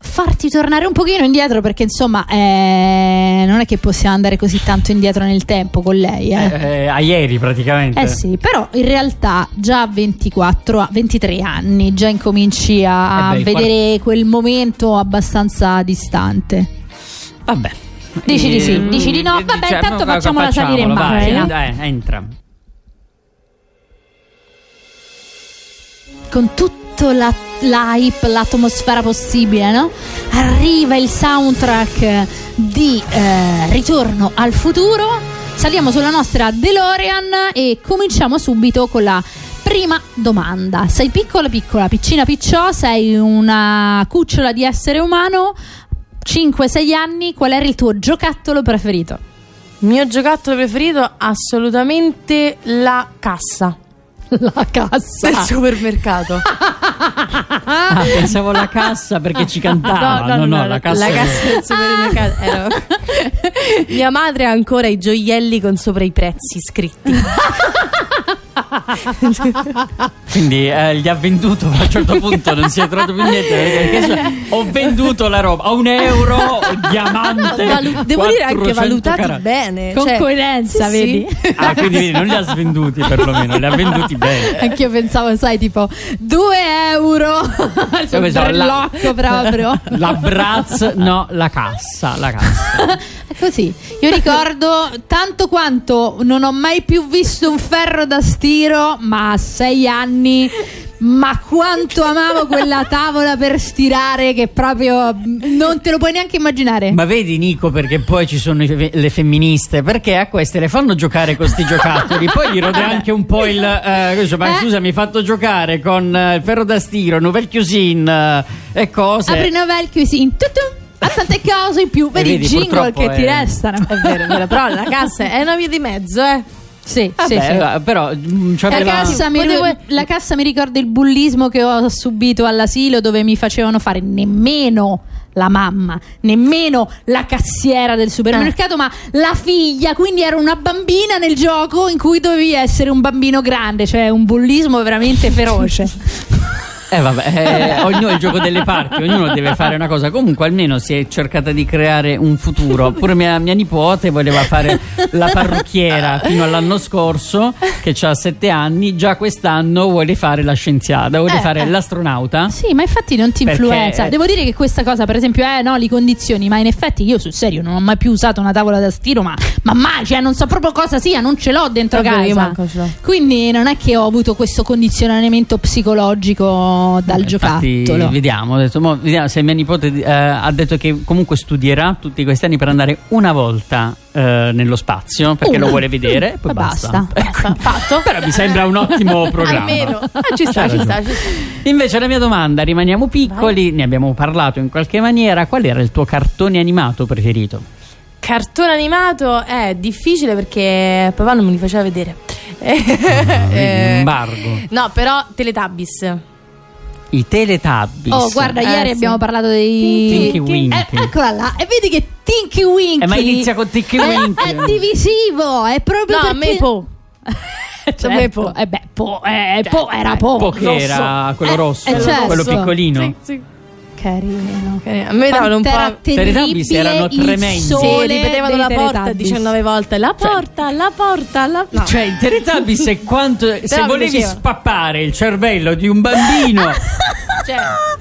farti tornare un pochino indietro perché insomma eh, non è che possiamo andare così tanto indietro nel tempo con lei. Eh. Eh, a ieri praticamente. Eh sì, però in realtà già a 24, a 23 anni già incominci a Eh beh, il vedere quel momento abbastanza distante. Vabbè. Dici di sì, Eh, dici di no. eh, Vabbè, diciamo, intanto fa- facciamola salire in vai, macchina. dai, entra. Con tutto la, l'hype, l'atmosfera possibile, no? Arriva il soundtrack di eh, Ritorno al futuro. Saliamo sulla nostra DeLorean e cominciamo subito con la prima domanda. Sei piccola, piccola, piccina, picciò, sei una cucciola di essere umano, 5-6 anni, qual era il tuo giocattolo preferito? Mio giocattolo preferito assolutamente la cassa. La cassa del supermercato. [LAUGHS] Ah, pensavo alla cassa perché ci cantava. No, no, la cassa. la cassa del supermercato. Era- [LAUGHS] Mia madre ha ancora i gioielli con sopra i prezzi scritti. [LAUGHS] Quindi eh, gli ha venduto a un certo punto, non si è trovato più niente. cioè, ho venduto la roba a un euro, diamante. Valu- devo dire anche 400 valutati carati. bene. Con cioè- coerenza, sì, sì. vedi? Ah, quindi vedi, non li ha svenduti perlomeno, li ha venduti bene. Anch'io pensavo, sai, tipo 2 euro. Il Io pensavo, la- brillocco proprio. La Braz, no, la cassa, la cassa. [LAUGHS] Così. Io ricordo tanto quanto non ho mai più visto un ferro da stiro, ma a sei anni. Ma quanto amavo quella tavola per stirare che proprio non te lo puoi neanche immaginare. Ma vedi Nico perché poi ci sono le femministe perché a queste le fanno giocare con sti giocattoli poi gli rode anche un po' il eh, dice, ma Eh? scusa mi hai fatto giocare con eh, il ferro da stiro Nouvelle Cuisine eh, e cose Apri novel cuisine. tutum, a tante cose in più. Vedi, vedi, i jingle che ti è- restano. È vero, è vero, però la cassa è una via di mezzo, eh. Sì, Vabbè, sì, sì. va- però mm, La cassa, mi, Potevo- la cassa mi ricorda il bullismo che ho subito all'asilo dove mi facevano fare nemmeno la mamma, nemmeno la cassiera del supermercato, ma la figlia. Quindi ero una bambina nel gioco in cui dovevi essere un bambino grande, cioè un bullismo veramente feroce. [LAUGHS] Eh vabbè, eh, [LAUGHS] ognuno è il gioco delle parti, ognuno deve fare una cosa. Comunque almeno si è cercata di creare un futuro. Pure mia, mia nipote voleva fare la parrucchiera fino all'anno scorso, che ha sette anni, già quest'anno vuole fare la scienziata, vuole Eh, fare eh. l'astronauta. Sì, ma infatti non ti Perché- influenza. Devo dire che questa cosa, per esempio, eh no, li condizioni, ma in effetti io sul serio non ho mai più usato una tavola da stiro, ma, ma mai, cioè non so proprio cosa sia, non ce l'ho dentro Vabbè, io casa. manco ce l'ho. Quindi non è che ho avuto questo condizionamento psicologico dal Infatti, giocattolo. vediamo, detto, mo, vediamo se mia nipote eh, ha detto che comunque studierà tutti questi anni per andare una volta eh, nello spazio perché Una. lo vuole vedere e poi E basta. basta. Fatto? [LAUGHS] Però mi sembra un ottimo [LAUGHS] programma. Almeno. Ah, ci sta, ci sta, ci sta. Invece la mia domanda, rimaniamo piccoli, ne abbiamo parlato in qualche maniera, qual era il tuo cartone animato preferito? Cartone animato è difficile perché papà non me li faceva vedere. Vedi, [LAUGHS] Eh, Embargo. no, però Teletubbies. I Teletubbies. Oh, guarda, Eh, ieri sì. abbiamo parlato dei. Tinky Winky. Eh, eccola là, e vedi che Tinky Winky. Eh, ma inizia con Tinky è- Winky. È, divisivo, è proprio No, perché. me po. [LAUGHS] Certo. me po. Eh beh, po, eh, po era po. Po che era quello Eh, rosso, eh, certo. quello piccolino. Sì, sì. Carino. A me davano un po'. Teletubbies terribile erano il tremendi. Sì, ripetevano la porta Teletubbies. 19 volte. La porta, la porta, la porta. Cioè, i Teletubbies è quanto. se volevi piaceva. spappare il cervello di un bambino. [LAUGHS] Cioè,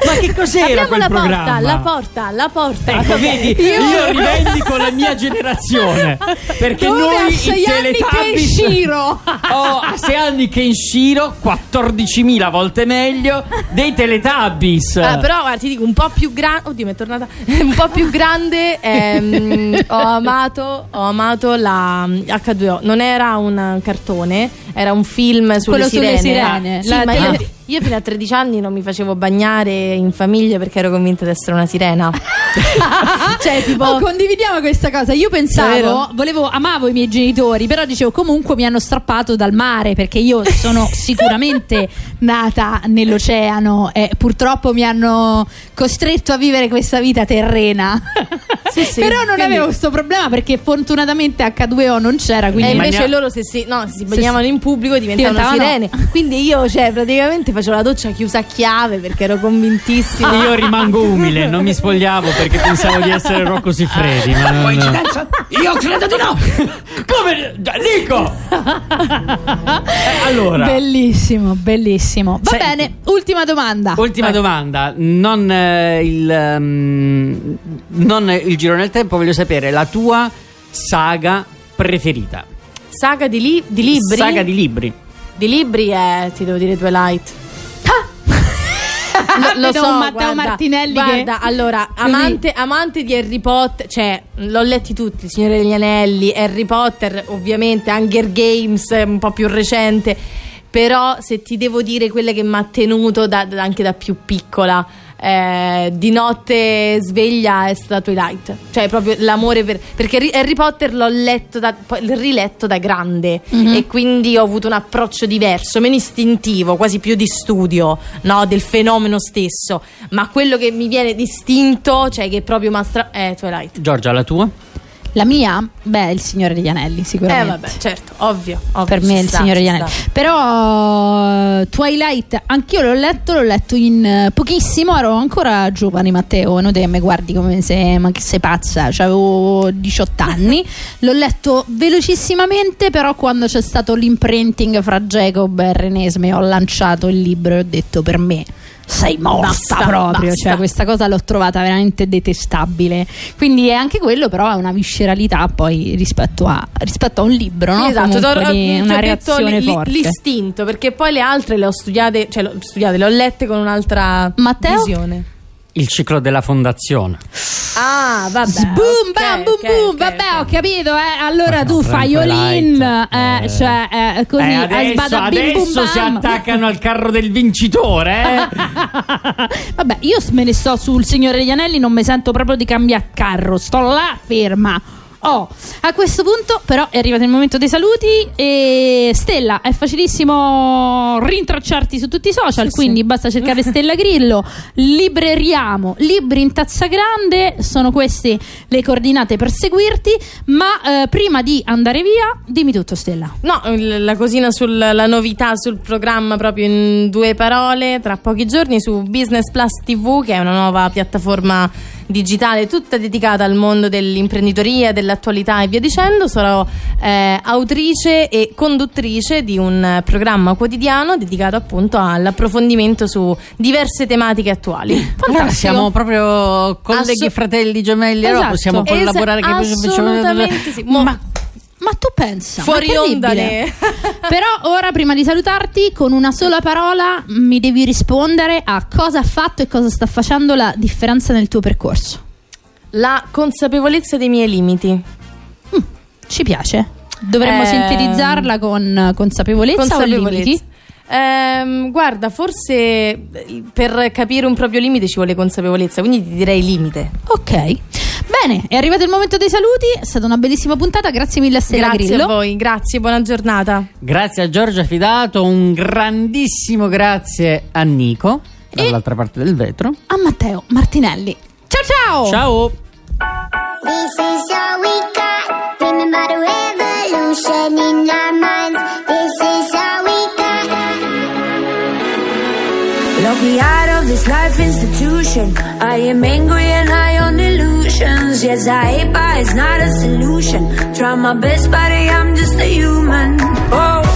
Ma che cos'era apriamo quel la programma? porta, la porta, la porta. Ecco, vedi, [LAUGHS] io, [LAUGHS] rivendico la mia generazione. Perché Dove noi i sei anni Teletubbies- Kenshiro? Oh, a 6 anni Kenshiro, 14.000 volte meglio dei Teletubbies. Ah, però guarda, ti dico un po' più grande. Oddio, mi è tornata. [LAUGHS] un po' più grande. ehm, [LAUGHS] ho amato. Ho amato la mm, H2O. Non era un cartone, era un film sulle Quello sulle sirene. sirene. Sì, La ma io- Io fino a 13 anni non mi facevo bagnare in famiglia perché ero convinta di essere una sirena. [LAUGHS] cioè, tipo, oh, condividiamo questa cosa. Io pensavo, volevo, amavo i miei genitori, però dicevo comunque mi hanno strappato dal mare perché io sono [LAUGHS] sicuramente nata nell'oceano e purtroppo mi hanno costretto a vivere questa vita terrena. Sì, sì, però non quindi- avevo questo problema perché fortunatamente H2O non c'era. Quindi E invece Magna- loro se si, no, si bagnavano in pubblico diventavano, Diventavano- sirene. [LAUGHS] Quindi io, cioè, praticamente facevo la doccia chiusa a chiave perché ero convintissima. Io rimango umile, non mi spogliavo perché pensavo di essere Rocco Siffredi. Ma non... Coincidenza? Io credo di no! Come? Dico! Eh, allora, Bellissimo, bellissimo. Va Senti. bene, ultima domanda. ultima Vai. domanda. Non, eh, il, ehm, non il giro nel tempo, voglio sapere la tua saga preferita. Saga di, li- di libri? Saga di libri. Di libri è, ti devo dire, Twilight. [LAUGHS] Lo, lo Vedo so, Matteo guarda, Martinelli che- Guarda, allora, Così. amante, amante di Harry Potter, cioè, l'ho letti tutti, Il Signore degli Anelli, Harry Potter, ovviamente, Hunger Games, un po' più recente, però se ti devo dire quelle che mi ha tenuto da- da- anche da più piccola, eh, di notte sveglia è stata Twilight, cioè proprio l'amore per... perché Harry- Potter l'ho letto da, riletto da grande Mhm. e quindi ho avuto un approccio diverso, meno istintivo, quasi più di studio, no, del fenomeno stesso, ma quello che mi viene distinto, cioè che proprio mastra è Twilight. Giorgia, la tua? La mia? Beh, il Signore degli Anelli, Eh sicuramente. vabbè, certo, ovvio, ovvio, per me il sta, Signore degli sta. Anelli. Però eh, Twilight, anch'io l'ho letto, l'ho letto in eh, pochissimo, ero ancora giovane Matteo, non te che mi guardi come se, ma che sei pazza, cioè, avevo 18 anni, [LAUGHS] l'ho letto velocissimamente, però quando c'è stato l'imprinting fra Jacob e Renesme ho lanciato il libro e ho detto per me sei morta Basta, proprio, basta. cioè questa cosa l'ho trovata veramente detestabile. Quindi è anche quello, però è una visceralità poi rispetto a, rispetto a un libro, no? Esatto, Comunque di una detto reazione li- forte. l'istinto, perché poi le altre le ho studiate, cioè le ho studiate, le ho lette con un'altra Matteo? visione. Il ciclo della fondazione. Ah, vabbè. Boom, bam, ok, boom, ok, boom. ok, Vabbè, ho capito, eh. Allora tu fai Light, eh, eh. cioè, eh, così, Eh, a adesso sbada bim adesso si bam. attaccano al carro del vincitore, eh? [LAUGHS] Vabbè, io me ne sto sul Signore degli Anelli, non mi sento proprio di cambiare carro, sto là ferma. Oh, a questo punto però è arrivato il momento dei saluti e Stella è facilissimo rintracciarti su tutti i social, quindi basta cercare Stella Grillo, libreriamo, libri in tazza grande, sono queste le coordinate per seguirti, ma eh, prima di andare via, dimmi tutto Stella. No, la cosina sulla novità sul programma proprio in due parole, tra pochi giorni su Business Plus TV, che è una nuova piattaforma digitale tutta dedicata al mondo dell'imprenditoria, dell'attualità e via dicendo. Sarò eh, autrice e conduttrice di un programma quotidiano dedicato appunto all'approfondimento su diverse tematiche attuali. Allora, siamo proprio colleghi, Asso- fratelli, gemelli, allora Esatto. possiamo collaborare. Esa- assolutamente sì. Mo- Ma, ma tu pensa? Fuori onda [LAUGHS] Però ora prima di salutarti con una sola parola mi devi rispondere a cosa ha fatto e cosa sta facendo la differenza nel tuo percorso. La consapevolezza dei miei limiti. Ci piace? Dovremmo Ehm, sintetizzarla con consapevolezza, o limiti? Ehm, guarda, forse eh, per capire un proprio limite ci vuole consapevolezza, quindi ti direi limite. Ok. Bene, è arrivato il momento dei saluti, è stata una bellissima puntata, grazie mille a Stella grazie Grillo. a voi, grazie, buona giornata. Grazie a Giorgia Fidato, un grandissimo grazie a Nico, dall'altra parte del vetro. A Matteo Martinelli. Ciao ciao! Ciao! This is all we got. Remember the revolution in our minds. This is all we got. Lock me out of this life institution. I am angry and high on emotions Yes, I hate, but it's not a solution. Try my best, buddy, I'm just a human. Oh